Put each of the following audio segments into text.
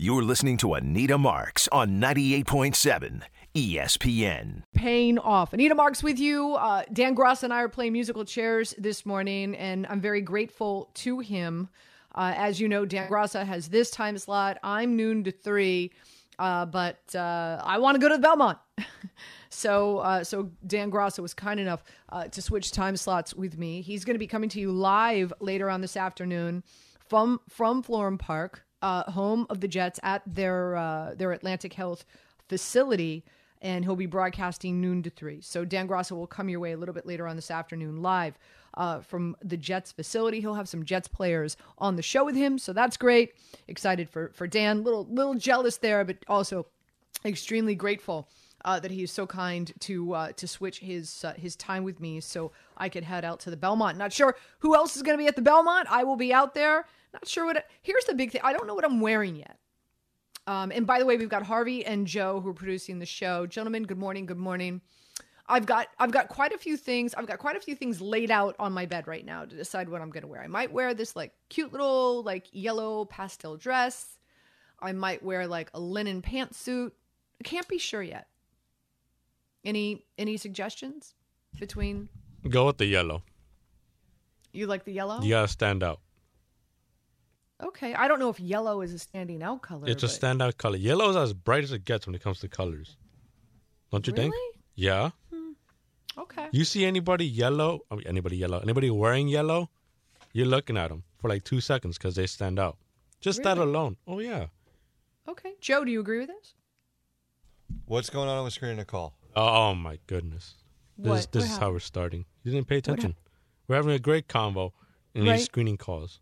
You're listening to Anita Marks on 98.7 ESPN. Paying off. Anita Marks with you. Uh, Dan Graca and I are playing musical chairs this morning, and I'm very grateful to him. Uh, as you know, Dan Graca has this time slot. I'm noon to three, uh, but uh, I want to go to the Belmont. so, uh, so Dan Graca was kind enough uh, to switch time slots with me. He's going to be coming to you live later on this afternoon from from Florham Park uh, home of the Jets at their uh, their Atlantic Health facility, and he'll be broadcasting noon to three. So Dan Graca will come your way a little bit later on this afternoon live uh, from the Jets facility. He'll have some Jets players on the show with him, so that's great. Excited for for Dan. Little little jealous there, but also extremely grateful. Uh, that he is so kind to uh, to switch his uh, his time with me, so I could head out to the Belmont. Not sure who else is going to be at the Belmont. I will be out there. Not sure what. It, here's the big thing. I don't know what I'm wearing yet. Um, and by the way, we've got Harvey and Joe who are producing the show. Gentlemen, good morning. Good morning. I've got I've got quite a few things. I've got quite a few things laid out on my bed right now to decide what I'm going to wear. I might wear this like cute little like yellow pastel dress. I might wear like a linen pantsuit. I can't be sure yet. Any any suggestions between Go with the yellow. you like the yellow? You gotta stand out. Okay, I don't know if yellow is a standing out color. It's a but- standout color. Yellow is as bright as it gets when it comes to colors. Don't you think? Really? Yeah. Hmm. Okay. You see anybody yellow? I mean, anybody yellow? Anybody wearing yellow? You're looking at them for like two seconds because they stand out. Just that Really? alone. Oh yeah. Okay. Joe, do you agree with this? What's going on with screening a call? Oh, oh my goodness. This What? is this What is how we're starting. You didn't pay attention. We're having a great convo, and Right. he's screening calls.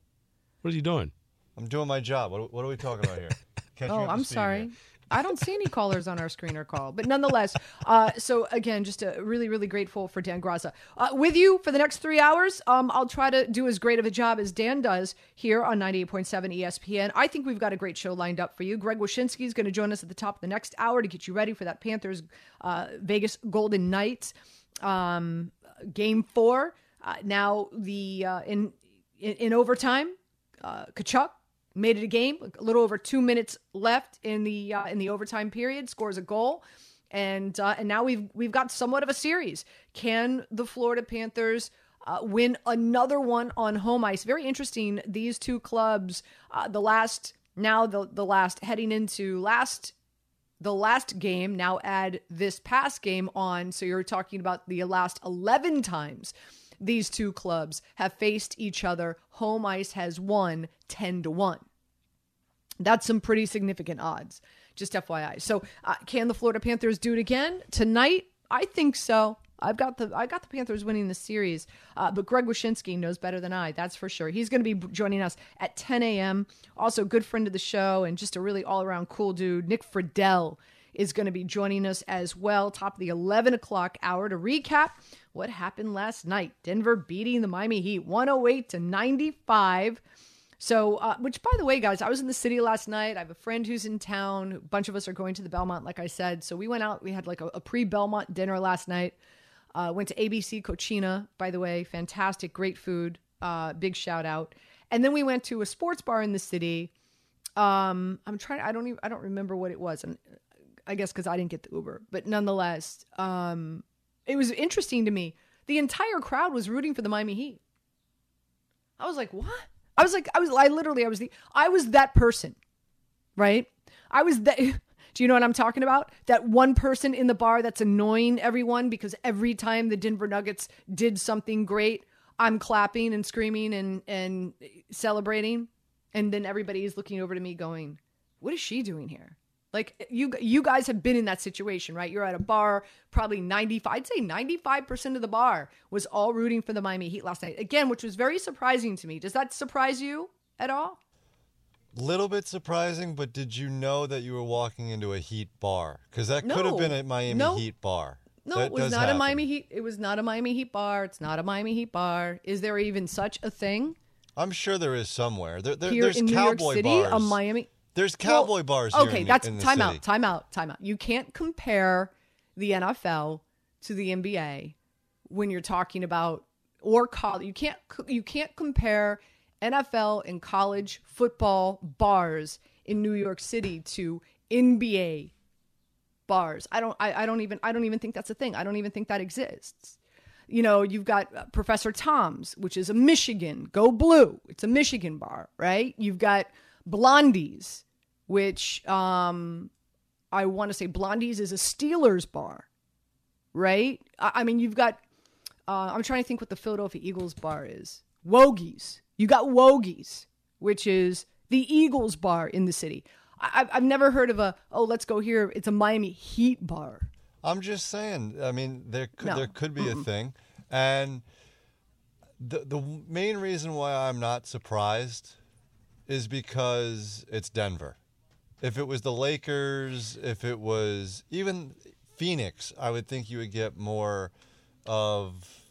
What are you doing? I'm doing my job. What, what are we talking about here? Catch Oh, I'm sorry. here. I don't see any callers on our screener call, but nonetheless, uh, so again, just a really, really grateful for Dan Graca. Uh, with you for the next three hours, um, I'll try to do as great of a job as Dan does here on 98.7 ESPN. I think we've got a great show lined up for you. Greg Wyshynski is going to join us at the top of the next hour to get you ready for that Panthers uh, Vegas Golden Knights um, game four. Uh, now the uh, in, in in overtime, uh, Tkachuk made it a game. A little over two minutes left in the uh, in the overtime period, scores a goal, and uh, and now we've we've got somewhat of a series. Can the Florida Panthers? Uh, win another one on home ice. Very interesting. These two clubs, uh, the last now the the last heading into last the last game now add this past game on so you're talking about the last 11 times these two clubs have faced each other home ice has won 10 to 1 that's some pretty significant odds just fyi so uh, can the florida panthers do it again tonight i think so I've got the I got the Panthers winning the series, uh, but Greg Wyshynski knows better than I. That's for sure. He's going to be joining us at 10 a.m. Also, good friend of the show and just a really all around cool dude. Nick Friedell is going to be joining us as well. Top of the 11 o'clock hour to recap what happened last night. Denver beating the Miami Heat 108 to 95. So, uh, which by the way, guys, I was in the city last night. I have a friend who's in town. A bunch of us are going to the Belmont, like I said. So we went out. We had like a, a pre Belmont dinner last night. Uh, went to ABC Cocina, by the way, fantastic, great food. Uh, big shout out. And then we went to a sports bar in the city. Um, I'm trying. I don't even. I don't remember what it was, and I guess because I didn't get the Uber. But nonetheless, um, it was interesting to me. The entire crowd was rooting for the Miami Heat. I was like, what? I was like, I was, I literally, I was the, I was that person, right? I was that. Do you know what I'm talking about? That one person in the bar that's annoying everyone because every time the Denver Nuggets did something great, I'm clapping and screaming and and celebrating, and then everybody is looking over to me going, "What is she doing here?" Like you you guys have been in that situation, right? You're at a bar, probably 95, I'd say 95% of the bar was all rooting for the Miami Heat last night. Again, which was very surprising to me. Does that surprise you at all? Little bit surprising, but did you know that you were walking into a Heat bar? Because that could have been a Miami No. Heat bar. No, That it was not a. Miami Heat. It was not a Miami Heat bar. It's not a Miami Heat bar. Is there even such a thing I'm sure there is somewhere. There, there, here there's in New York cowboy City? bars. A Miami. There's Well, cowboy bars. Here Okay, in that's in the time city. out, time out, time out. You can't compare the NFL to the NBA when you're talking about or college. You can't you can't compare NFL and college football bars in New York City to NBA bars. I don't I, I don't even I don't even think that's a thing. I don't even think that exists. You know, you've got uh, Professor Thom's, which is a Michigan, go blue. It's a Michigan bar, right? You've got Blondie's, which um I want to say Blondie's is a Steelers bar, right? I, I mean, you've got uh, I'm trying to think what the Philadelphia Eagles bar is. Wogie's. You got Wogie's, which is the Eagles bar in the city. I, I've never heard of a oh let's go here. It's a Miami Heat bar. I'm just saying. I mean, there could No. there could be a thing, and the the main reason why I'm not surprised is because it's Denver. If it was the Lakers, if it was even Phoenix, I would think you would get more of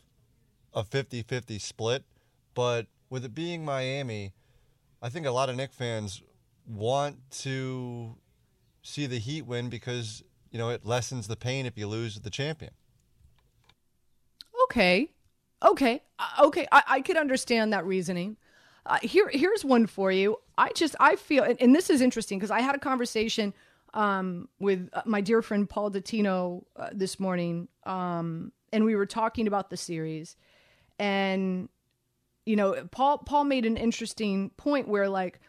a 50-50 split. But with it being Miami, I think a lot of Knick fans want to see the Heat win because you know it lessens the pain if you lose the champion. Okay, okay, okay. I, I could understand that reasoning. Uh, here, here's one for you. I just I feel, and, and this is interesting because I had a conversation um, with uh, my dear friend Paul Datino uh, this morning, um, and we were talking about the series, and you know, Paul Paul made an interesting point where like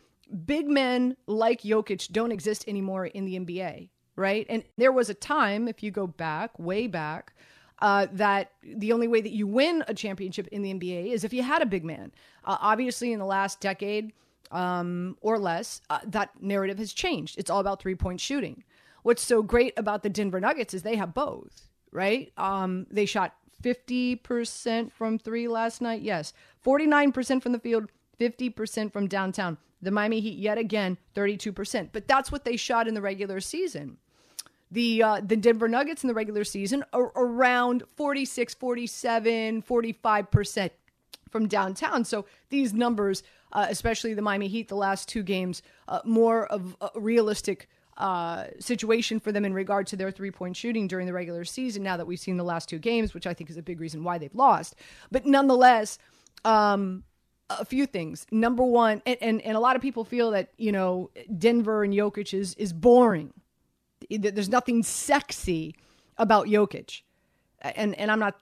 big men like Jokic don't exist anymore in the NBA, right? And there was a time, if you go back, way back, uh, that the only way that you win a championship in the NBA is if you had a big man. Uh, obviously, in the last decade um, or less, uh, that narrative has changed. It's all about three point shooting. What's so great about the Denver Nuggets is they have both, right? Um, they shot 50% from three last night. Yes. 49% from the field, 50% from downtown. The Miami Heat, yet again, 32%. But that's what they shot in the regular season. The uh, the Denver Nuggets in the regular season are around 46, 47, 45% from downtown. So these numbers, uh, especially the Miami Heat, the last two games, uh, more of a realistic uh, situation for them in regard to their three point shooting during the regular season. Now that we've seen the last two games, which I think is a big reason why they've lost, but nonetheless, um, a few things. Number one, and, and and a lot of people feel that you know Denver and Jokic is is boring. There's nothing sexy about Jokic, and and I'm not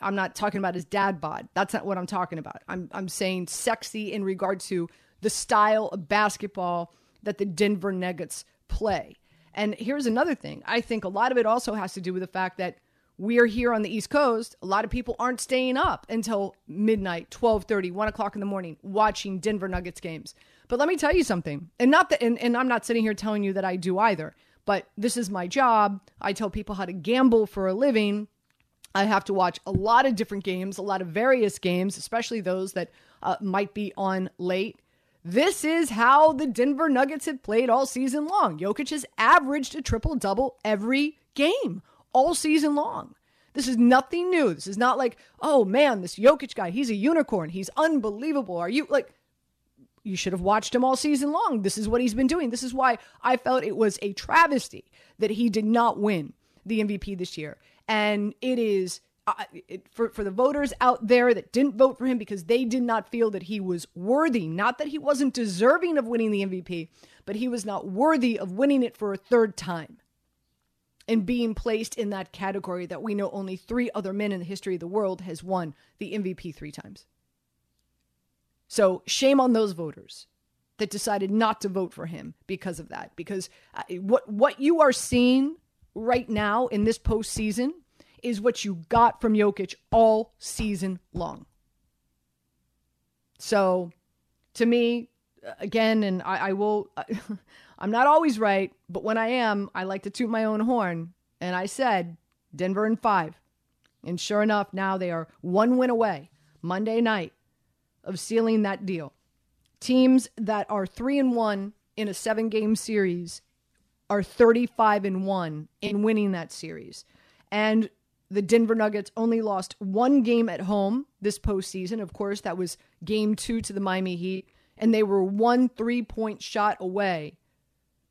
I'm not talking about his dad bod. That's not what I'm talking about. I'm I'm saying sexy in regard to the style of basketball that the Denver Nuggets play. And here's another thing. I think a lot of it also has to do with the fact that we're here on the East Coast. A lot of people aren't staying up until midnight, 12:30, 1 o'clock in the morning, watching Denver Nuggets games. But let me tell you something. And not that and, and I'm not sitting here telling you that I do either, but this is my job. I tell people how to gamble for a living. I have to watch a lot of different games, a lot of various games, especially those that uh, might be on late. This is how the Denver Nuggets have played all season long. Jokic has averaged a triple double every game all season long. This is nothing new. This is not like, oh man, this Jokic guy, he's a unicorn. He's unbelievable. Are you like, you should have watched him all season long. This is what he's been doing. This is why I felt it was a travesty that he did not win the MVP this year. And it is uh, it, for for the voters out there that didn't vote for him because they did not feel that he was worthy, not that he wasn't deserving of winning the MVP, but he was not worthy of winning it for a third time. And being placed in that category that we know only 3 other men in the history of the world has won the MVP 3 times. So shame on those voters that decided not to vote for him because of that. Because uh, what what you are seeing right now in this postseason is what you got from Jokic all season long. So, to me, again, and I, I will, I'm not always right, but when I am, I like to toot my own horn. And I said Denver in five. And sure enough, now they are one win away Monday night of sealing that deal. Teams that are three and one in a seven game series are 35 and one in winning that series. And the Denver Nuggets only lost one game at home this postseason. Of course, that was game two to the Miami Heat. And they were one three point shot away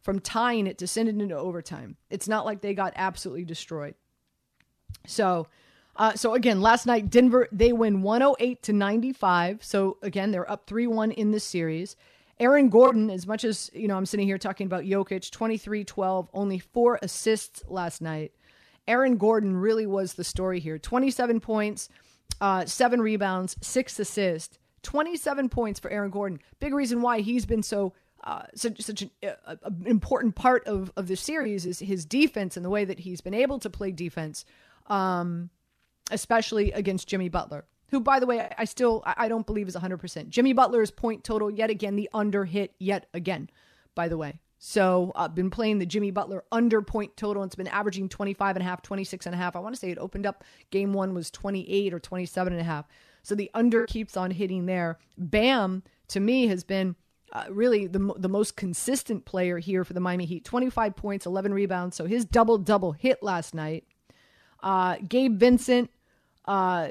from tying it to send it into overtime. It's not like they got absolutely destroyed. So, uh, so again, last night Denver they win 108 to 95. So again, they're up 3-1 in this series. Aaron Gordon, as much as, you know, I'm sitting here talking about Jokic, 23 12, only four assists last night. Aaron Gordon really was the story here 27 points, uh, seven rebounds, six assists. 27 points for Aaron Gordon. Big reason why he's been so uh, such such an uh, important part of of the series is his defense and the way that he's been able to play defense, um, especially against Jimmy Butler, who, by the way, I still I don't believe is 100. percent Jimmy Butler's point total yet again the under hit yet again. By the way, so I've uh, been playing the Jimmy Butler under point total. And it's been averaging 25 and a half, 26 and a half. I want to say it opened up game one was 28 or 27 and a half. So the under keeps on hitting there. Bam, to me, has been uh, really the, the most consistent player here for the Miami Heat 25 points, 11 rebounds. So his double double hit last night. Uh, Gabe Vincent, uh,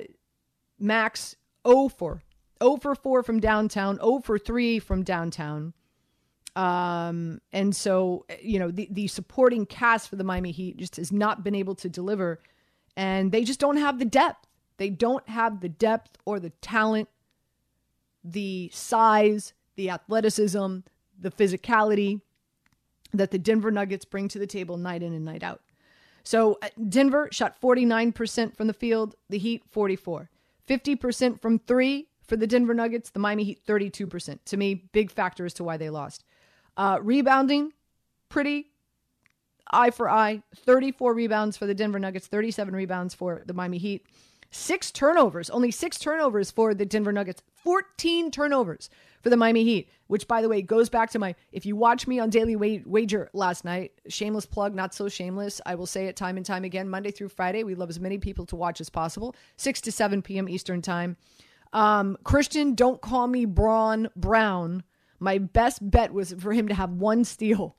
Max 0 for 0 for 4 from downtown, 0 for 3 from downtown. Um, and so, you know, the, the supporting cast for the Miami Heat just has not been able to deliver. And they just don't have the depth. They don't have the depth or the talent, the size, the athleticism, the physicality that the Denver Nuggets bring to the table night in and night out. So uh, Denver shot 49% from the field, the Heat 44. 50% from 3 for the Denver Nuggets, the Miami Heat 32%. To me, big factor as to why they lost. Uh, rebounding, pretty eye for eye. 34 rebounds for the Denver Nuggets, 37 rebounds for the Miami Heat. Six turnovers, only six turnovers for the Denver Nuggets, 14 turnovers for the Miami Heat, which, by the way, goes back to my. If you watch me on Daily Wager last night, shameless plug, not so shameless. I will say it time and time again. Monday through Friday, we love as many people to watch as possible, 6 to 7 p.m. Eastern Time. Um, Christian, don't call me Braun Brown my best bet was for him to have one steal.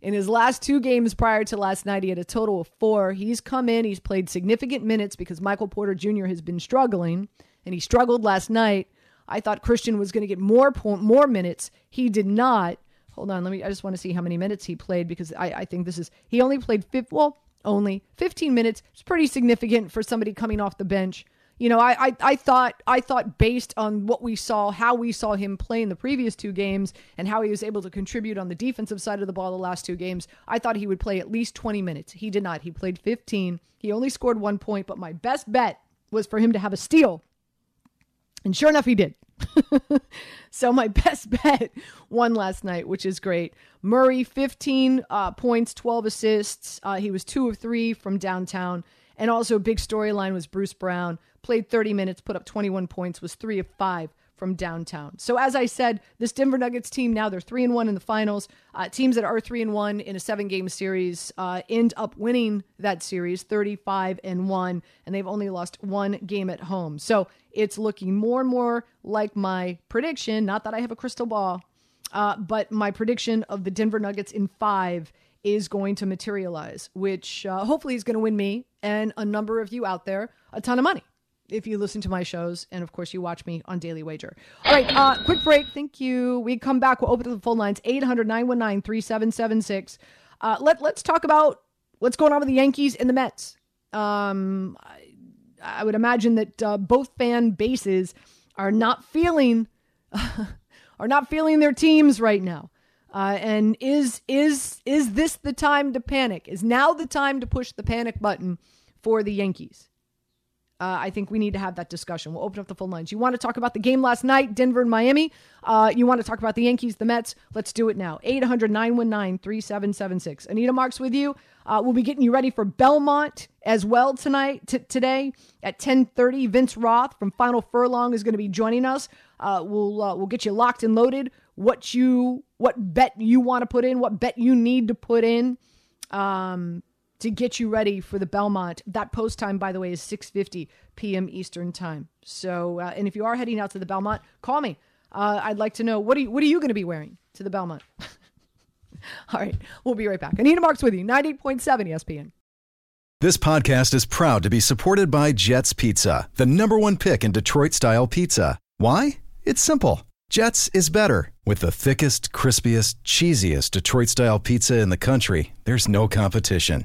In his last two games prior to last night, he had a total of four. He's come in, he's played significant minutes because Michael Porter Jr. has been struggling, and he struggled last night. I thought Christian was going to get more more minutes. He did not. Hold on, let me. I just want to see how many minutes he played because I, I think this is he only played fifth. Well, only 15 minutes. It's pretty significant for somebody coming off the bench. You know, I, I, I thought I thought based on what we saw, how we saw him play in the previous two games, and how he was able to contribute on the defensive side of the ball the last two games, I thought he would play at least 20 minutes. He did not. He played 15. He only scored one point, but my best bet was for him to have a steal. And sure enough, he did. so my best bet won last night, which is great. Murray, 15 uh, points, 12 assists. Uh, he was two of three from downtown. And also, big storyline was Bruce Brown played 30 minutes, put up 21 points, was three of five from downtown. So as I said, this Denver Nuggets team now they're three and one in the finals. Uh, teams that are three and one in a seven game series uh, end up winning that series, 35 and one, and they've only lost one game at home. So it's looking more and more like my prediction. Not that I have a crystal ball, uh, but my prediction of the Denver Nuggets in five is going to materialize, which uh, hopefully is going to win me and a number of you out there a ton of money if you listen to my shows and of course you watch me on daily wager. All right uh quick break. Thank you. We come back. We'll open the phone lines 800-919-3776 uh let, let's talk about what's going on with the yankees and the mets. Um i, I would imagine that uh, both fan bases are not feeling are not feeling their teams right now. Uh, and is is is this the time to panic? Is now the time to push the panic button for the yankees uh, I think we need to have that discussion. We'll open up the phone lines. You want to talk about the game last night, Denver and Miami? Uh, you want to talk about the Yankees, the Mets? Let's do it now. 800 919 3776. Anita Marks with you. Uh, we'll be getting you ready for Belmont as well tonight, t- today at 1030. Vince Roth from Final Furlong is going to be joining us. Uh, we'll, uh, we'll get you locked and loaded. What you, what bet you want to put in, what bet you need to put in. Um, to get you ready for the Belmont. That post time, by the way, is 6:50 p.m. Eastern time. So, uh, and if you are heading out to the Belmont, call me. Uh, I'd like to know what are you what are you going to be wearing to the Belmont? All right, we'll be right back. Anita Marks with you, 98.7 ESPN. This podcast is proud to be supported by Jets Pizza, the number one pick in Detroit style pizza. Why? It's simple. Jets is better. With the thickest, crispiest, cheesiest Detroit style pizza in the country, there's no competition.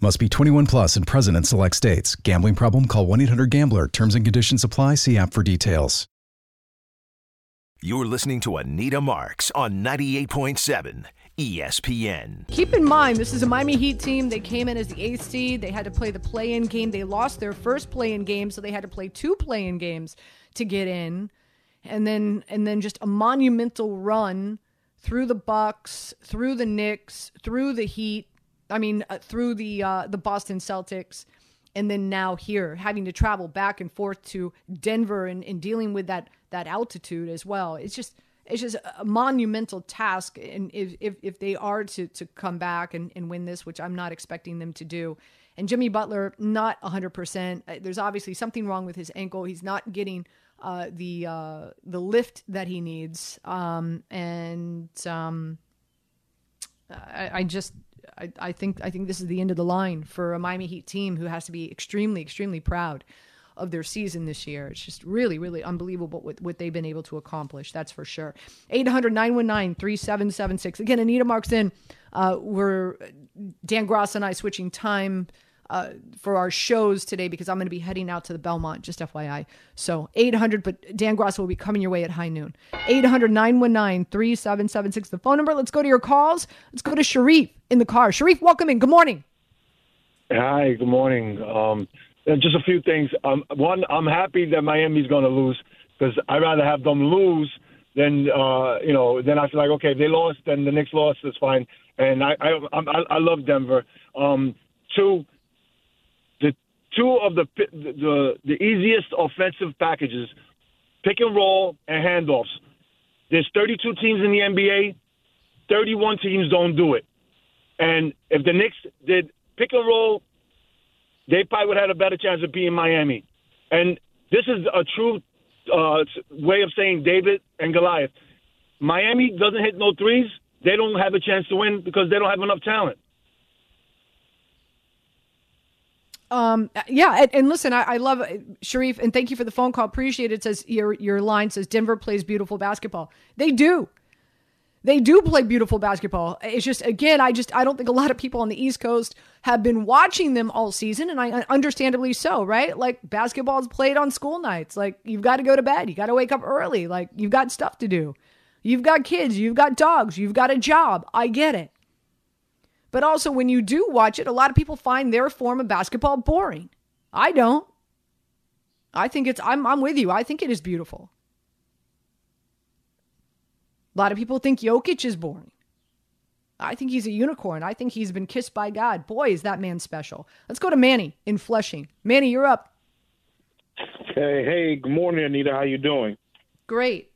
Must be 21 plus and present in select states. Gambling problem? Call 1 800 Gambler. Terms and conditions apply. See app for details. You're listening to Anita Marks on 98.7 ESPN. Keep in mind, this is a Miami Heat team. They came in as the eighth seed. They had to play the play-in game. They lost their first play-in game, so they had to play two play-in games to get in, and then and then just a monumental run through the Bucks, through the Knicks, through the Heat. I mean, uh, through the uh, the Boston Celtics, and then now here, having to travel back and forth to Denver and, and dealing with that that altitude as well. It's just it's just a monumental task, and if if, if they are to to come back and, and win this, which I'm not expecting them to do. And Jimmy Butler, not 100%. Uh, There's obviously something wrong with his ankle. He's not getting uh, the uh, the lift that he needs, um, and um, I, I just I, I think I think this is the end of the line for a Miami Heat team who has to be extremely extremely proud of their season this year. It's just really really unbelievable what, what they've been able to accomplish. That's for sure. 800-919-3776. Again, Anita marks in. Uh, we're Dan Graca and I switching time uh, for our shows today because I'm going to be heading out to the Belmont, just FYI. So 800, but Dan Graca will be coming your way at high noon. 800 919 3776, the phone number. Let's go to your calls. Let's go to Sharif in the car. Sharif, welcome in. Good morning. Hi, good morning. Um, just a few things. Um, one, I'm happy that Miami's going to lose because I'd rather have them lose than uh, you know. Then I feel like okay, if they lost, then the Knicks lost. That's fine. And I I I, I love Denver. Um, two, two of the the the easiest offensive packages, pick and roll and handoffs. There's 32 teams in the NBA. 31 teams don't do it. And if the Knicks did pick and roll, they probably would have had a better chance of beating Miami. And this is a true uh, way of saying David and Goliath. Miami doesn't hit no threes. They don't have a chance to win because they don't have enough talent. Um, uh, yeah, and, and listen, I, I love uh, Sharif, and thank you for the phone call. Appreciate it. Says your your line says Denver plays beautiful basketball. They do. They do play beautiful basketball. It's just again, I just I don't think a lot of people on the East Coast have been watching them all season, and I uh, understandably so, right? Like basketball is played on school nights. Like you've got to go to bed, you got to wake up early. Like you've got stuff to do. You've got kids, you've got dogs, you've got a job. I get it. But also, when you do watch it, a lot of people find their form of basketball boring. I don't. I think it's, I'm, I'm with you. I think it is beautiful. A lot of people think Jokic is boring. I think he's a unicorn. I think he's been kissed by God. Boy, is that man special. Let's go to Manny in Flushing. Manny, you're up. Hey, hey, good morning, Anita. How you doing? Great.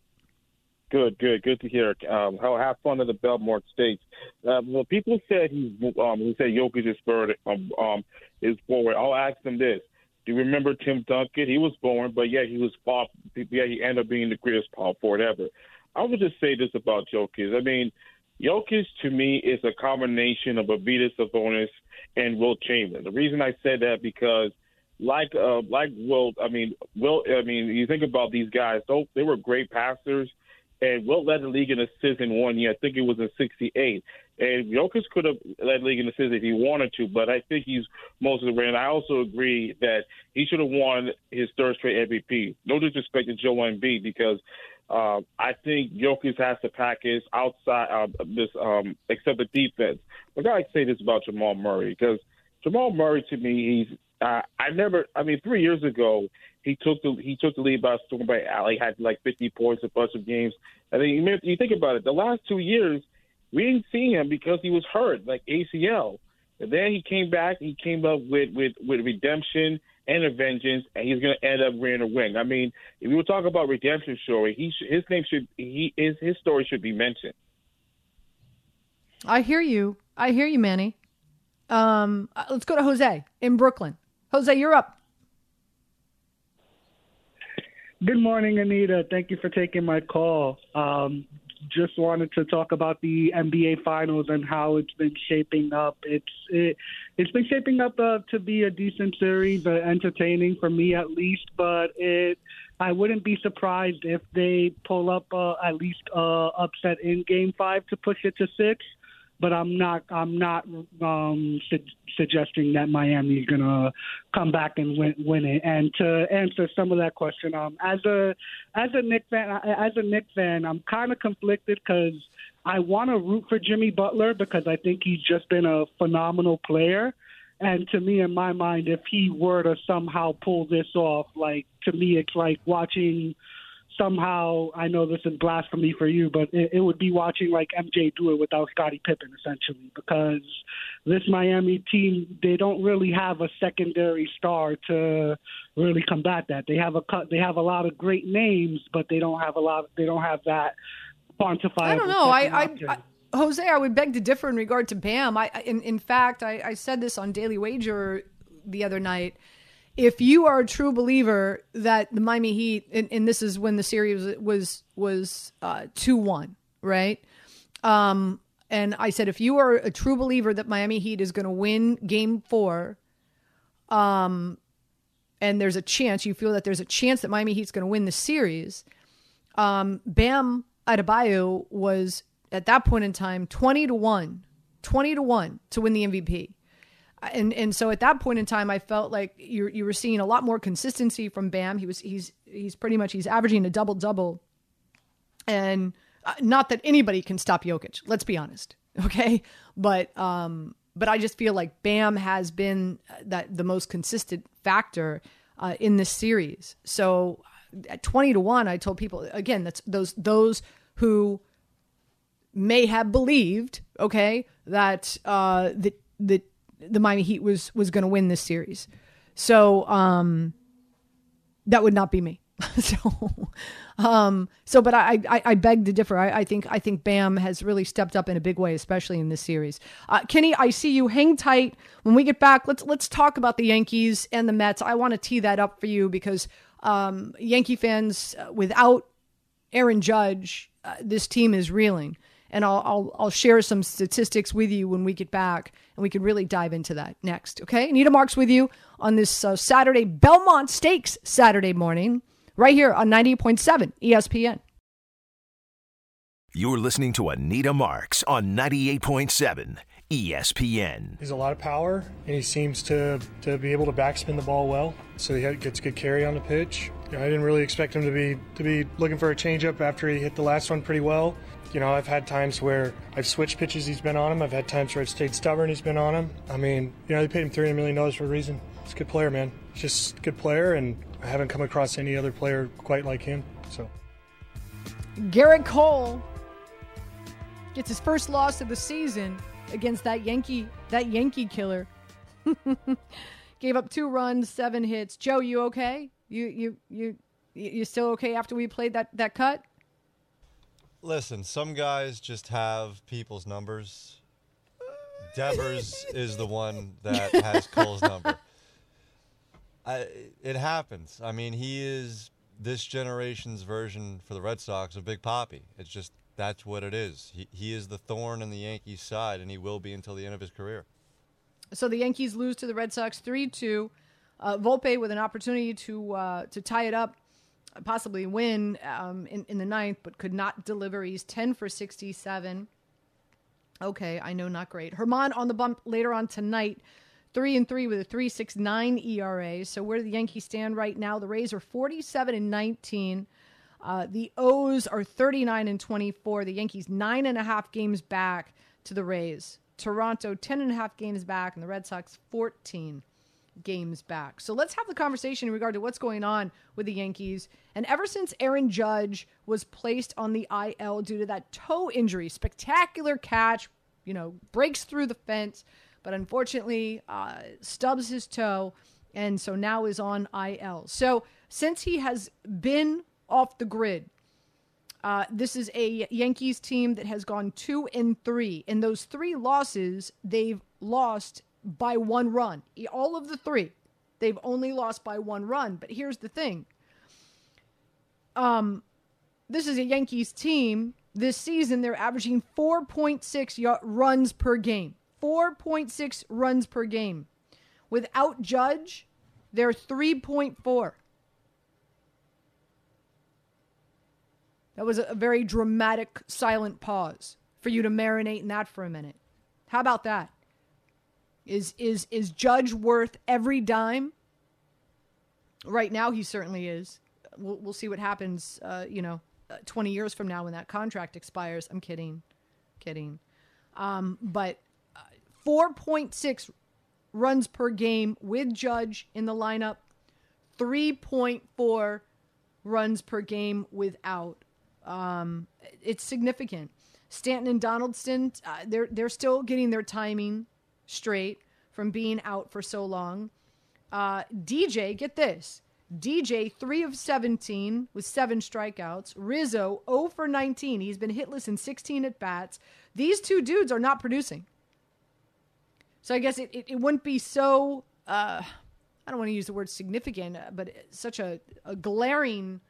Good, good, good to hear. Um, how have fun in the Belmont Stakes. Uh, well, people said he's um, he said Jokic is third, um, um, is forward. I'll ask them this: Do you remember Tim Duncan? He was born, but yeah, he was off. Yeah, he ended up being the greatest power forward ever. I would just say this about Jokic. I mean, Jokic to me is a combination of Arvydas Sabonis and Wilt Chamberlain. The reason I said that because like uh like Will I mean Will I mean you think about these guys, though they were great passers and Wilt led the league in assists in one year. I think it was in '68. And Jokic could have led the league in assists if he wanted to, but I think he's most of the way. And I also agree that he should have won his third straight MVP. No disrespect to Joe Embiid because uh, I think Jokic has to package outside uh, this, um, except the defense. But I gotta say this about Jamal Murray because Jamal Murray to me, he's uh, I never. I mean, three years ago, he took the he took the lead by storm. By Ali had like 50 points a bunch of games. I think you, you think about it. The last two years, we didn't see him because he was hurt, like ACL. And then he came back. He came up with with with redemption and a vengeance, and he's going to end up wearing a ring. I mean, if we were talking about redemption story, he sh- his name should he his his story should be mentioned. I hear you. I hear you, Manny. Um, uh, let's go to Jose in Brooklyn. Jose, you're up. Good morning, Anita. Thank you for taking my call. Um, just wanted to talk about the NBA Finals and how it's been shaping up. It's it, it's been shaping up uh, to be a decent series, uh, entertaining for me at least. But it, I wouldn't be surprised if they pull up uh, at least uh, upset in Game Five to push it to six but I'm not I'm not um, su- suggesting that Miami is going to come back and win, win it. And to answer some of that question, um, as a as a Knick fan, as a Knick fan, I'm kind of conflicted because I want to root for Jimmy Butler because I think he's just been a phenomenal player. And to me, in my mind, if he were to somehow pull this off, like to me, it's like watching somehow I know this is blasphemy for you, but it, it would be watching like MJ do it without Scottie Pippen essentially because this Miami team they don't really have a secondary star to really combat that. They have a they have a lot of great names, but they don't have a lot they don't have that quantifiable. I don't know. I, I, I Jose, I would beg to differ in regard to Bam. I in in fact I, I said this on Daily Wager the other night if you are a true believer that the Miami Heat, and, and this is when the series was was uh, two uh, one, right? Um, and I said, if you are a true believer that Miami Heat is going to win Game Four, um, and there's a chance you feel that there's a chance that Miami Heat's going to win the series, um, Bam Adebayo was at that point in time twenty to one, 20 to one to win the MVP and and so at that point in time, I felt like you you were seeing a lot more consistency from Bam. He was he's he's pretty much he's averaging a double double, and uh, not that anybody can stop Jokic. Let's be honest, okay? But um, but I just feel like Bam has been uh, that the most consistent factor uh, in this series. So at twenty to one, I told people again that's those those who may have believed okay that uh that that the Miami Heat was was going to win this series. So um, that would not be me. so um, so but I, I, I beg to differ. I, I, think I think Bam has really stepped up in a big way, especially in this series. Uh, Kenny, I see you. Hang tight. When we get back, let's let's talk about the Yankees and the Mets. I want to tee that up for you because um, Yankee fans, uh, without Aaron Judge, uh, this team is reeling and I'll, I'll, I'll share some statistics with you when we get back, and we can really dive into that next. Okay, Anita Marks with you on this uh, Saturday Belmont Stakes Saturday morning, right here on ninety eight point seven ESPN. You're listening to Anita Marks on ninety eight point seven ESPN. He's a lot of power, and he seems to to be able to backspin the ball well, so he gets good carry on the pitch. I didn't really expect him to be to be looking for a changeup after he hit the last one pretty well. You know, I've had times where I've switched pitches, he's been on him. I've had times where I've stayed stubborn, he's been on him. I mean, you know, they paid him $300 million for a reason. He's a good player, man. He's just a good player, and I haven't come across any other player quite like him. So, Gerrit Cole gets his first loss of the season against that Yankee that Yankee killer. Gave up two runs, seven hits. Joe, you okay? You you you you still okay after we played that that cut? Listen, some guys just have people's numbers. Devers is the one that has Cole's number. I, it happens. I mean, he is this generation's version for the Red Sox of Big Poppy. It's just that's what it is. He, he is the thorn in the Yankees' side, and he will be until the end of his career. So the Yankees lose to the Red Sox three two. Uh, Volpe with an opportunity to uh, to tie it up possibly win um, in, in the ninth, but could not deliver. He's 10 for 67. Okay, I know, not great. Germán on the bump later on tonight, three and three with a 3.69 ERA. So where do the Yankees stand right now? The Rays are 47 and 19. Uh, the O's are 39 and 24. The Yankees nine and a half games back to the Rays. Toronto 10 and a half games back, and the Red Sox 14 games back. So let's have the conversation in regard to what's going on with the Yankees. And ever since Aaron Judge was placed on the IL due to that toe injury, spectacular catch, you know, breaks through the fence, but unfortunately uh, stubs his toe, and so now is on IL. So since he has been off the grid, uh, this is a Yankees team that has gone two and three. In those three losses, they've lost by one run. All of the three, they've only lost by one run. But here's the thing. Um, this is a Yankees team. This season, they're averaging 4.6 y- runs per game. 4.6 runs per game. Without Judge, they're 3.4. That was a very dramatic silent pause for you to marinate in that for a minute. How about that? Is is is Judge worth every dime? Right now, he certainly is. We'll, we'll see what happens. Uh, you know, uh, twenty years from now when that contract expires. I'm kidding, kidding. Um, but uh, four point six runs per game with Judge in the lineup. Three point four runs per game without. Um, it's significant. Stanton and Donaldson, uh, they're they're still getting their timing straight from being out for so long. Uh, DJ, get this. DJ, 3 of 17 with seven strikeouts. Rizzo, 0 for 19. He's been hitless in 16 at bats. These two dudes are not producing. So I guess it, it, it wouldn't be so, uh, I don't want to use the word significant, uh, but such a, a glaring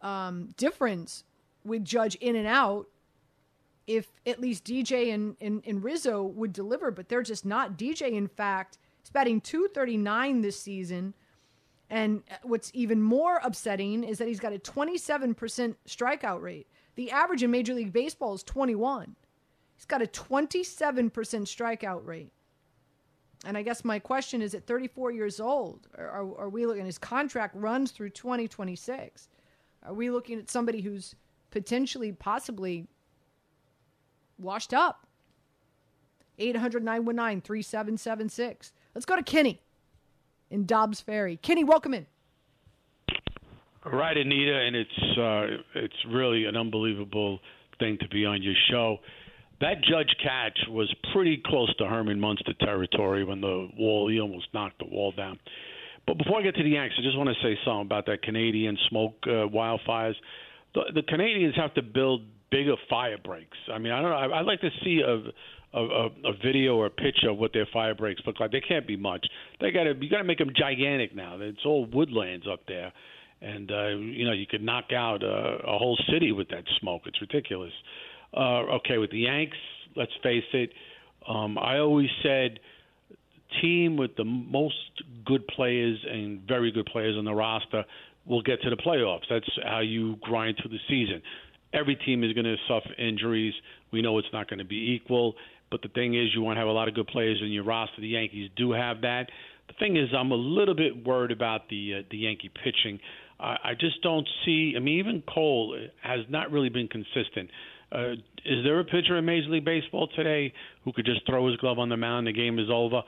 um, difference with Judge in and out if at least DJ and, and, and Rizzo would deliver, but they're just not. DJ, in fact, is batting 239 this season. And uh, what's even more upsetting is that he's got a 27% strikeout rate. The average in Major League Baseball is 21. He's got a 27% strikeout rate. And I guess my question is at 34 years old, are, are, are we looking, his contract runs through 2026. Are we looking at somebody who's potentially, possibly washed up? 800 919 3776. Let's go to Kenny in Dobbs Ferry. Kenny, welcome in. Right, Anita, and it's uh, it's really an unbelievable thing to be on your show. That judge catch was pretty close to Herman Munster territory when the wall he almost knocked the wall down. But before I get to the Yanks, I just want to say something about that Canadian smoke uh, wildfires. The, the Canadians have to build bigger fire breaks. I mean, I don't know. I, I'd like to see a a, a, a video or a picture of what their fire breaks look like. They can't be much. They got to you got to make them gigantic now. It's all woodlands up there, and uh, you know you could knock out a, a whole city with that smoke. It's ridiculous. Uh, okay, with the Yanks, let's face it. Um, I always said team with the most good players and very good players on the roster will get to the playoffs. That's how you grind through the season. Every team is going to suffer injuries. We know it's not going to be equal, but the thing is, you want to have a lot of good players in your roster. The Yankees do have that. The thing is, I'm a little bit worried about the uh, the Yankee pitching. I, I just don't see. I mean, even Cole has not really been consistent. Uh, is there a pitcher in Major League Baseball today who could just throw his glove on the mound? The game is over.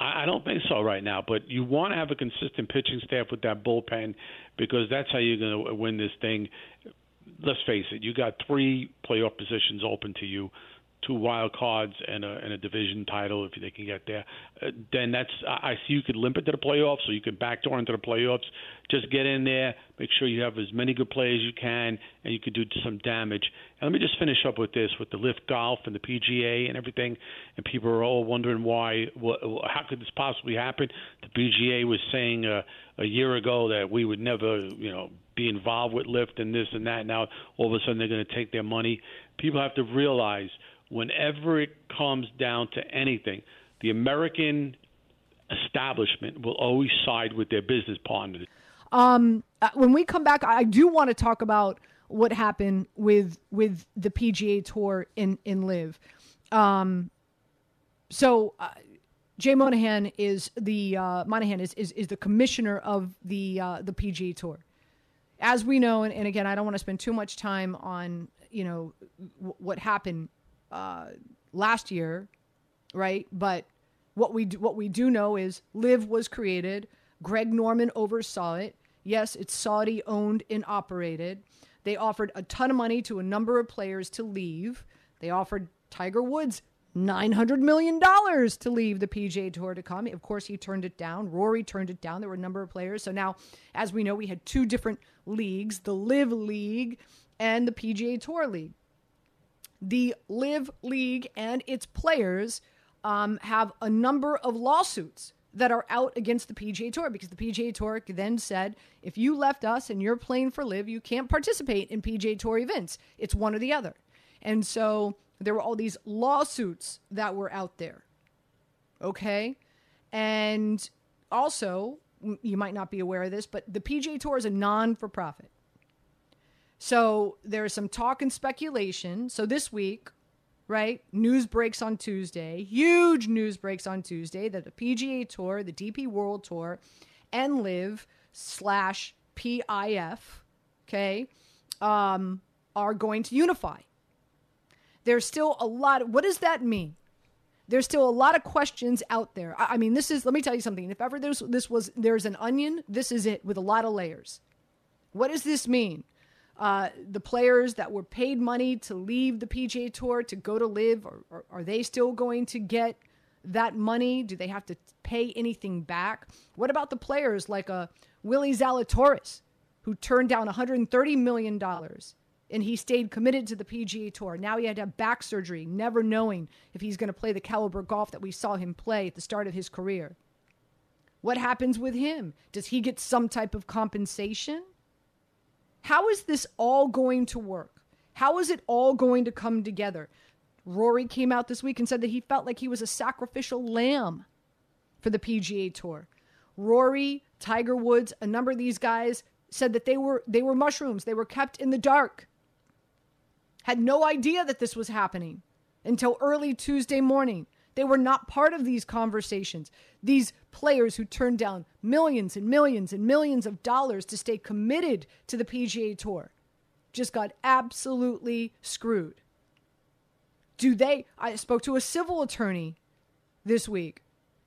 I don't think so right now, but you want to have a consistent pitching staff with that bullpen because that's how you're going to win this thing. Let's face it, you got three playoff positions open to you, two wild cards and a, and a division title if they can get there. Uh, then that's I see you could limp it to the playoffs, so you could backdoor into the playoffs. Just get in there, make sure you have as many good players as you can, and you could do some damage. And let me just finish up with this with the LIV Golf and the PGA and everything. And people are all wondering why, what, how could this possibly happen? The PGA was saying uh, a year ago that we would never, you know, be involved with LIV and this and that. Now all of a sudden they're going to take their money. People have to realize whenever it comes down to anything, the American establishment will always side with their business partners. Um, uh, when we come back, I do want to talk about what happened with with the PGA Tour in in LIV. Um, so uh, Jay Monahan is the uh, Monahan is, is is the commissioner of the uh, the PGA Tour. As we know, and, and again, I don't want to spend too much time on you know w- what happened last year, right? But what we do, what we do know is LIV was created. Greg Norman oversaw it. Yes, it's Saudi owned and operated. They offered a ton of money to a number of players to leave. They offered Tiger Woods $900 million to leave the PGA Tour to come. Of course, he turned it down. Rory turned it down. There were a number of players. So now, as we know, we had two different leagues the LIV League and the PGA Tour League. The LIV League and its players um, have a number of lawsuits that are out against the PGA Tour because the PGA Tour then said if you left us and you're playing for LIV, you can't participate in PGA Tour events. It's one or the other. And so there were all these lawsuits that were out there. Okay? And also, you might not be aware of this, but the PGA Tour is a non for profit. So there's some talk and speculation. So this week, right, news breaks on Tuesday, huge news breaks on Tuesday that the PGA Tour, the DP World Tour, and LIV slash PIF, okay, um, are going to unify there's still a lot. Of, what does that mean? There's still a lot of questions out there. I, I mean, this is. Let me tell you something. If ever there's this was there's an onion, this is it with a lot of layers. What does this mean? Uh, the players that were paid money to leave the PGA Tour to go to LIV, or, or, are they still going to get that money? Do they have to pay anything back? What about the players like a uh, Willie Zalatoris, who turned down 130 million dollars and he stayed committed to the PGA Tour. Now he had to have back surgery, never knowing if he's going to play the caliber golf that we saw him play at the start of his career. What happens with him? Does he get some type of compensation? How is this all going to work? How is it all going to come together? Rory came out this week and said that he felt like he was a sacrificial lamb for the PGA Tour. Rory, Tiger Woods, a number of these guys said that they were they were mushrooms. They were kept in the dark had no idea that this was happening until early Tuesday morning. They were not part of these conversations. These players who turned down millions and millions and millions of dollars to stay committed to the PGA Tour just got absolutely screwed. Do they? I spoke to a civil attorney this week.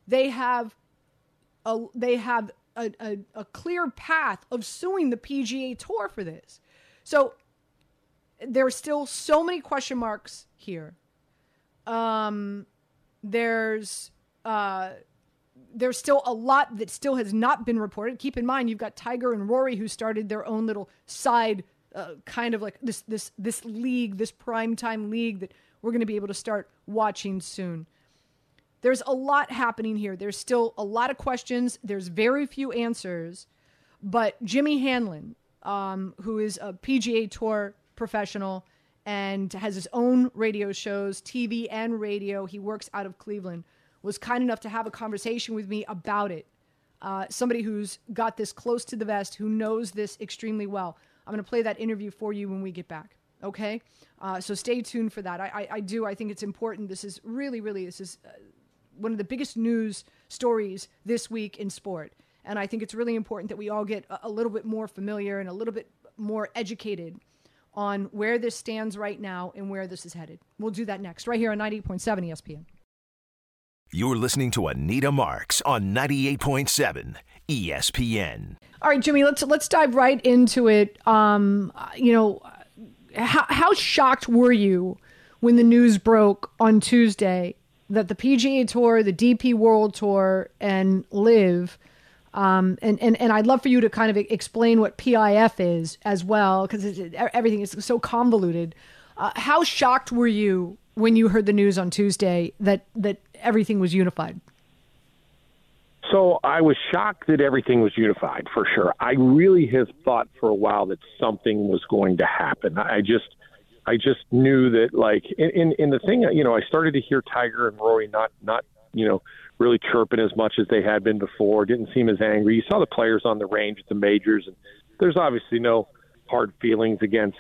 They have a they have a, a, a clear path of suing the PGA Tour for this. So there are still so many question marks here. Um, there's uh, there's still a lot that still has not been reported. Keep in mind, you've got Tiger and Rory who started their own little side, uh, kind of like this this this league, this primetime league that we're going to be able to start watching soon. There's a lot happening here. There's still a lot of questions. There's very few answers. But Jimmy Hanlon, um, who is a PGA Tour professional and has his own radio shows, TV and radio. He works out of Cleveland. Was kind enough to have a conversation with me about it. Uh, somebody who's got this close to the vest, who knows this extremely well. I'm going to play that interview for you when we get back. Okay, uh, so stay tuned for that. I, I, I, do. I think it's important. This is really, really. This is uh, one of the biggest news stories this week in sport, and I think it's really important that we all get a, a little bit more familiar and a little bit more educated on where this stands right now and where this is headed. We'll do that next, right here on 98.7 ESPN. You're listening to Anita Marks on 98.7 ESPN. All right, Jimmy, let's let's dive right into it. Um, you know, how how shocked were you when the news broke on Tuesday that the PGA Tour, the DP World Tour, and LIV – um, and, and, and I'd love for you to kind of explain what PIF is as well, because everything is so convoluted. Uh, how shocked were you when you heard the news on Tuesday that, that everything was unified? So I was shocked that everything was unified for sure. I really have thought for a while that something was going to happen. I just, I just knew that like in, in, the thing, you know, I started to hear Tiger and Rory not, not, you know, really chirping as much as they had been before. Didn't seem as angry. You saw the players on the range at the majors, and there's obviously no hard feelings against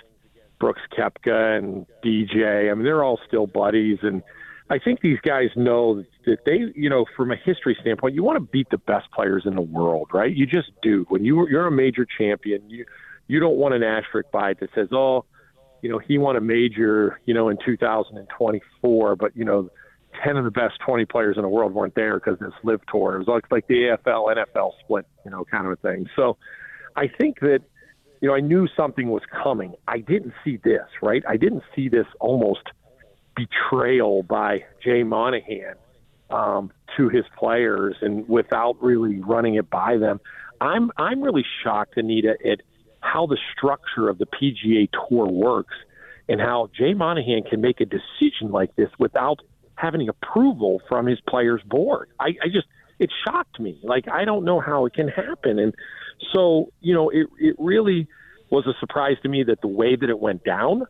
Brooks Koepka and DJ. I mean, they're all still buddies, and I think these guys know that they, you know, from a history standpoint, you want to beat the best players in the world, right? You just do. When you you're a major champion, you you don't want an asterisk by it that says, oh, you know, he won a major, you know, in 2024, but you know 10 of the best 20 players in the world weren't there because this LIV tour. It was like, like the AFL NFL split, you know, kind of a thing. So I think that, you know, I knew something was coming. I didn't see this, right? I didn't see this almost betrayal by Jay Monahan um, to his players and without really running it by them. I'm I'm really shocked, Anita, at how the structure of the PGA Tour works and how Jay Monahan can make a decision like this without having approval from his players board. I, I just it shocked me. Like I don't know how it can happen. And so, you know, it it really was a surprise to me that the way that it went down.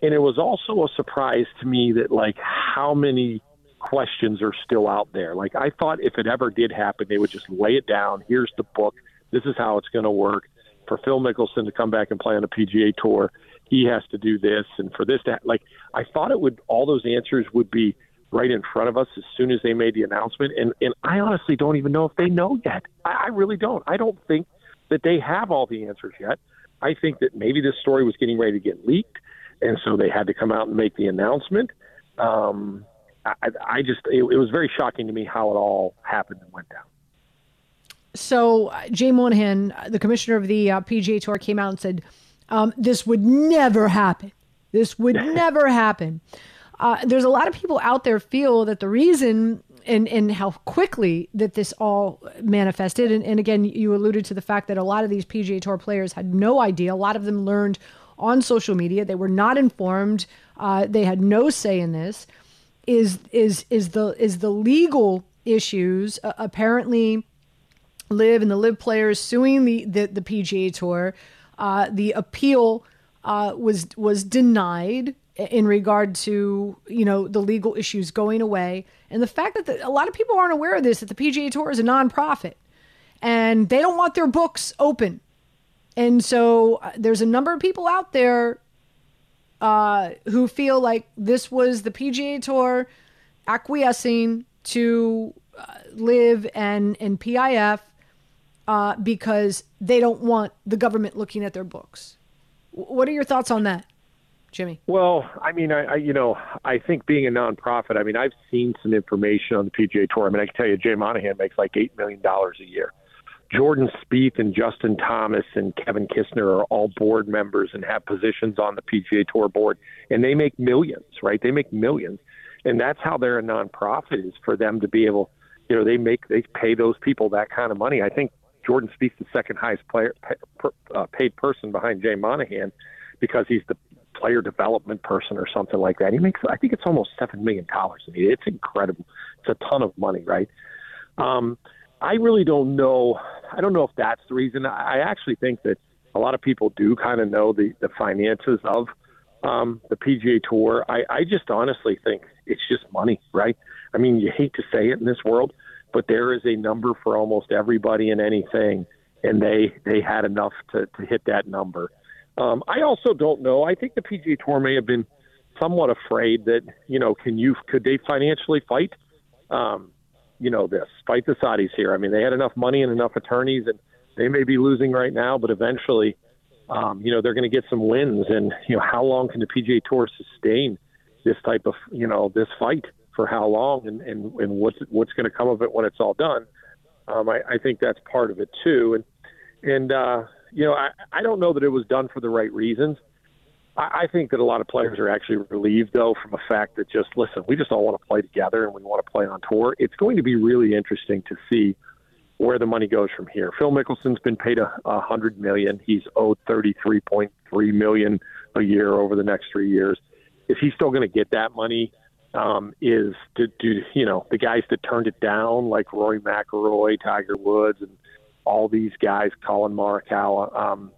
And it was also a surprise to me that like how many questions are still out there. Like I thought if it ever did happen, they would just lay it down. Here's the book. This is how it's going to work. For Phil Mickelson to come back and play on a PGA tour, he has to do this, and for this to like, I thought it would. All those answers would be right in front of us as soon as they made the announcement. And and I honestly don't even know if they know yet. I, I really don't. I don't think that they have all the answers yet. I think that maybe this story was getting ready to get leaked, and so they had to come out and make the announcement. Um, I, I just it, it was very shocking to me how it all happened and went down. So uh, Jay Monahan, the commissioner of the uh, PGA Tour, came out and said um, this would never happen. This would never happen. Uh, there's a lot of people out there feel that the reason and, and how quickly that this all manifested, and, and again, you alluded to the fact that a lot of these PGA Tour players had no idea. A lot of them learned on social media. They were not informed. Uh, they had no say in this. Is is is the is the legal issues uh, apparently LIV and the LIV players suing the the, the PGA Tour? Uh, the appeal uh, was was denied in regard to you know the legal issues going away and the fact that the, a lot of people aren't aware of this that the PGA Tour is a nonprofit and they don't want their books open and so uh, there's a number of people out there uh, who feel like this was the PGA Tour acquiescing to uh, LIV and and PIF uh, because they don't want the government looking at their books. What are your thoughts on that? Jimmy? Well, I mean, I, I you know, I think being a nonprofit, I mean, I've seen some information on the PGA Tour. I mean, I can tell you, Jay Monahan makes like eight million dollars a year. Jordan Spieth and Justin Thomas and Kevin Kisner are all board members and have positions on the PGA Tour board, and they make millions, right? They make millions, and that's how they're a nonprofit is for them to be able, you know, they make they pay those people that kind of money. I think Jordan Spieth's the second highest player uh, paid person behind Jay Monahan because he's the player development person or something like that. He makes, I think it's almost seven million dollars. I mean, it's incredible. It's a ton of money, right? Um, I really don't know. I don't know if that's the reason. I actually think that a lot of people do kind of know the the finances of um, the PGA Tour. I, I just honestly think it's just money, right? I mean, you hate to say it in this world, but there is a number for almost everybody and anything, and they they had enough to to hit that number. Um, I also don't know. I think the PGA Tour may have been somewhat afraid that you know, can you could they financially fight, um, you know, this fight the Saudis here? I mean, they had enough money and enough attorneys, and they may be losing right now, but eventually, um, you know, they're going to get some wins. And you know, how long can the PGA Tour sustain this type of you know this fight for how long, and and, and what's what's going to come of it when it's all done? Um, I, I think that's part of it too, and and uh, you know, I, I don't know that it was done for the right reasons. I, I think that a lot of players are actually relieved, though, from the fact that just listen, we just all want to play together and we want to play on tour. It's going to be really interesting to see where the money goes from here. Phil Mickelson's been paid a, a hundred million. He's owed thirty three point three million a year over the next three years. Is he still going to get that money? Um, is to do you know the guys that turned it down like Rory McIlroy, Tiger Woods, and all these guys, Collin Morikawa, um,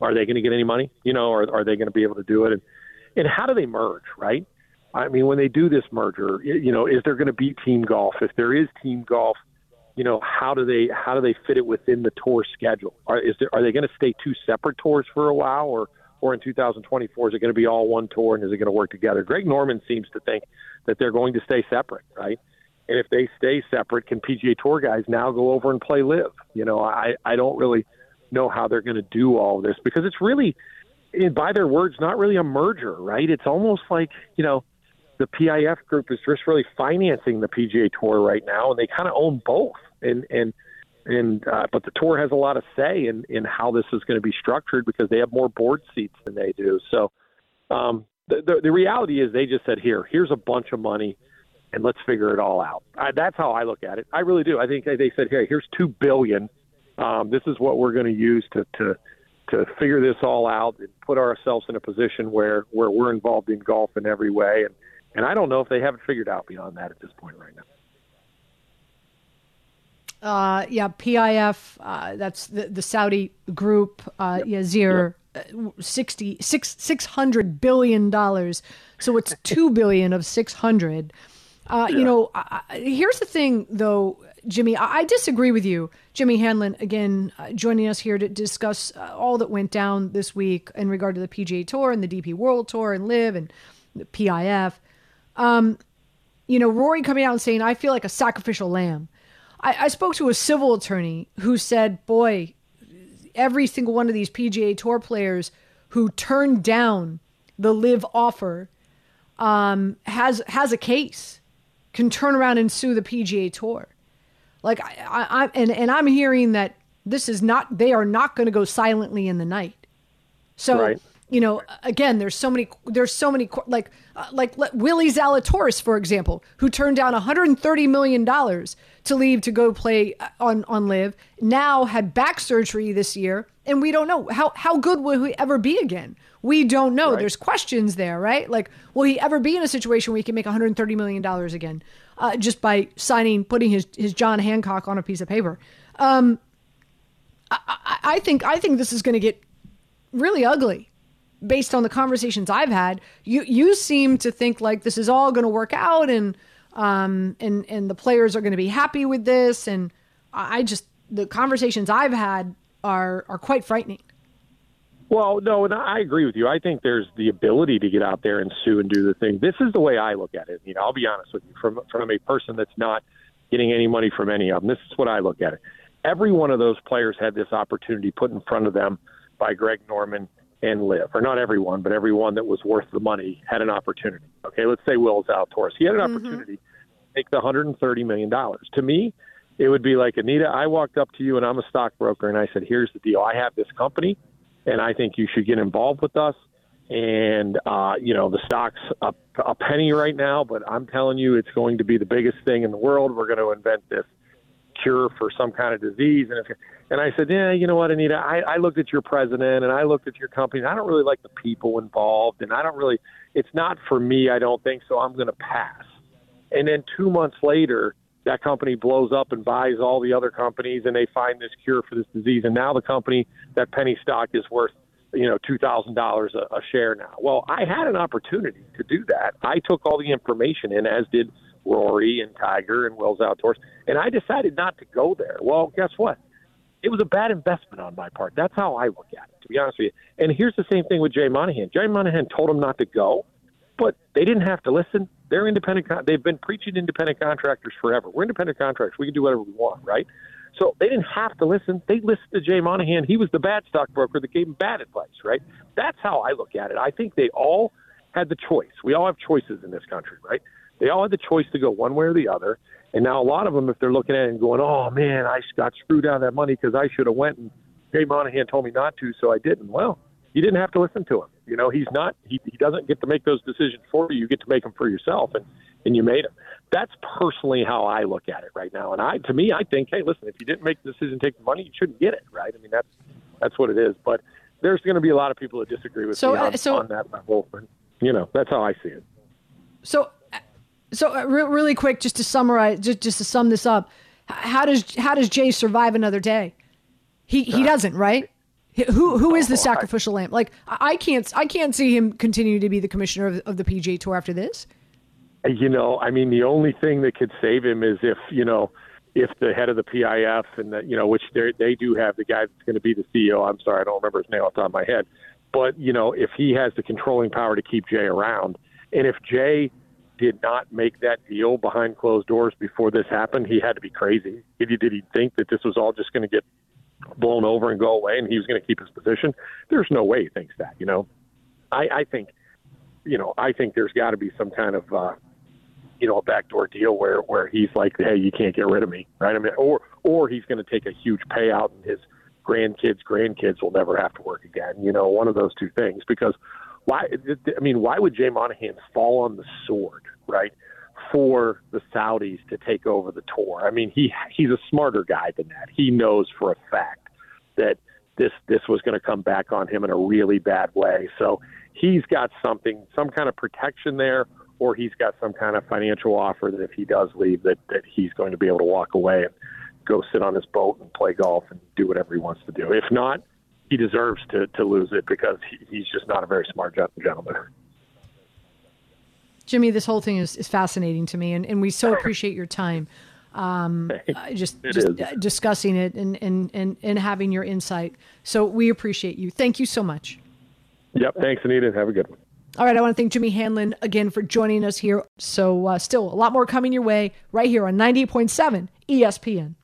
are they going to get any money? You know, or are they going to be able to do it? And and how do they merge? Right? I mean, when they do this merger, you know, is there going to be team golf? If there is team golf, you know, how do they how do they fit it within the tour schedule? Are is there are they going to stay two separate tours for a while, or or in 2024 is it going to be all one tour and is it going to work together? Greg Norman seems to think that they're going to stay separate, right? And if they stay separate, can PGA Tour guys now go over and play LIV? You know, I I don't really know how they're going to do all this because it's really, by their words, not really a merger, right? It's almost like you know, the PIF group is just really financing the PGA Tour right now, and they kind of own both. And and and uh, but the tour has a lot of say in in how this is going to be structured because they have more board seats than they do. So um, the, the the reality is they just said here, here's a bunch of money, and let's figure it all out. I, that's how I look at it. I really do. I think they said, "Hey, here's two billion. Um, this is what we're going to use to to to figure this all out and put ourselves in a position where where we're involved in golf in every way." And and I don't know if they haven't figured out beyond that at this point right now. Uh, yeah, PIF. Uh, that's the, the Saudi group. Uh, yep. Yasir. Yep. 60 six, 600 billion dollars so it's 2 billion of 600 uh, yeah. You know, I, here's the thing, though, Jimmy. I, I disagree with you. Jimmy Hanlon, again, uh, joining us here to discuss uh, all that went down this week in regard to the PGA Tour and the DP World Tour and LIV and the PIF. Um, you know, Rory coming out and saying, I feel like a sacrificial lamb. I, I spoke to a civil attorney who said, boy, every single one of these PGA Tour players who turned down the LIV offer um, has has a case can turn around and sue the PGA Tour. Like I, I, I and and I'm hearing that this is not they are not going to go silently in the night. So Right. you know, again, there's so many there's so many like uh, like Willie Zalatoris, for example, who turned down 130 million dollars to leave to go play uh, on on LIV. Now had back surgery this year, and we don't know how how good will he ever be again. We don't know. There's questions there, right? Like, will he ever be in a situation where he can make 130 million dollars again, uh, just by signing, putting his his John Hancock on a piece of paper? Um, I, I, I think I think this is going to get really ugly based on the conversations I've had. You you seem to think like this is all going to work out and um and and the players are going to be happy with this and I I just the conversations I've had are are quite frightening. Well, no, and I agree with you. I think there's the ability to get out there and sue and do the thing. This is the way I look at it. You know, I'll be honest with you, from from a person that's not getting any money from any of them. This is what I look at it. Every one of those players had this opportunity put in front of them by Greg Norman and LIV, or not everyone, but everyone that was worth the money had an opportunity. Okay, let's say Will Zalatoris. He had an mm-hmm. opportunity to make the 130 million dollars. To me, it would be like Anita. I walked up to you, and I'm a stockbroker, and I said, "Here's the deal. I have this company, and I think you should get involved with us." And uh, you know, the stock's a, a penny right now, but I'm telling you, it's going to be the biggest thing in the world. We're going to invent this cure for some kind of disease. And if, and I said, yeah, you know what, Anita, I, I looked at your president and I looked at your company. And I don't really like the people involved, and I don't really. It's not for me. I don't think so. I'm going to pass. And then two months later, that company blows up and buys all the other companies, and they find this cure for this disease. And now the company, that penny stock, is worth you know two thousand dollars a share now. Well, I had an opportunity to do that. I took all the information in, as did Rory and Tiger and Will Zalatoris, and I decided not to go there. Well, guess what? It was a bad investment on my part. That's how I look at it, to be honest with you. And here's the same thing with Jay Monahan. Jay Monahan told him not to go, but they didn't have to listen. They're independent. Con- they've been preaching independent contractors forever. We're independent contractors. We can do whatever we want, right? So they didn't have to listen. They listened to Jay Monahan. He was the bad stockbroker that gave him bad advice, right? That's how I look at it. I think they all had the choice. We all have choices in this country, right? They all had the choice to go one way or the other. And now a lot of them, if they're looking at it and going, "Oh man, I got screwed out of that money because I should have went," and Jay Monahan told me not to, so I didn't. Well, you didn't have to listen to him. You know, he's not. He, he doesn't get to make those decisions for you. You get to make them for yourself, and and you made them. That's personally how I look at it right now. And I, to me, I think, hey, listen, if you didn't make the decision, to take the money, you shouldn't get it, right? I mean, that's that's what it is. But there's going to be a lot of people that disagree with So, me uh, on, so- on that level. And, you know, that's how I see it. So, so uh, re- really quick, just to summarize, just just to sum this up, how does how does Jay survive another day? He he doesn't, right? Who who oh, is the sacrificial lamb? Like I I can't I can't see him continue to be the commissioner of, of the PGA Tour after this. You know, I mean, the only thing that could save him is if you know, if the head of the PIF and the, you know, which they they do have the guy that's going to be the CEO. I'm sorry, I don't remember his name off the top of my head, but you know, if he has the controlling power to keep Jay around, and if Jay did not make that deal behind closed doors before this happened, he had to be crazy. Did he, did he think that this was all just going to get blown over and go away, and he was going to keep his position? There's no way he thinks that. You know, I, I think, you know, I think there's got to be some kind of, uh, you know, a backdoor deal where where he's like, hey, you can't get rid of me, right? I mean, or or he's going to take a huge payout, and his grandkids' grandkids will never have to work again. You know, one of those two things. Because why? I mean, why would Jay Monahan fall on the sword, right, for the Saudis to take over the tour? I mean, he he's a smarter guy than that. He knows for a fact that this this was going to come back on him in a really bad way. So he's got something, some kind of protection there, or he's got some kind of financial offer that if he does leave, that that he's going to be able to walk away and go sit on his boat and play golf and do whatever he wants to do. If not, he deserves to to lose it because he, he's just not a very smart gentleman. Jimmy, this whole thing is, is fascinating to me, and, and we so appreciate your time. Um, uh, just just uh, discussing it and, and, and, and having your insight. So we appreciate you. Thank you so much. Yep. Thanks, Anita. Have a good one. All right, I want to thank Jimmy Hanlon again for joining us here. So, uh, still a lot more coming your way right here on 98.7 ESPN.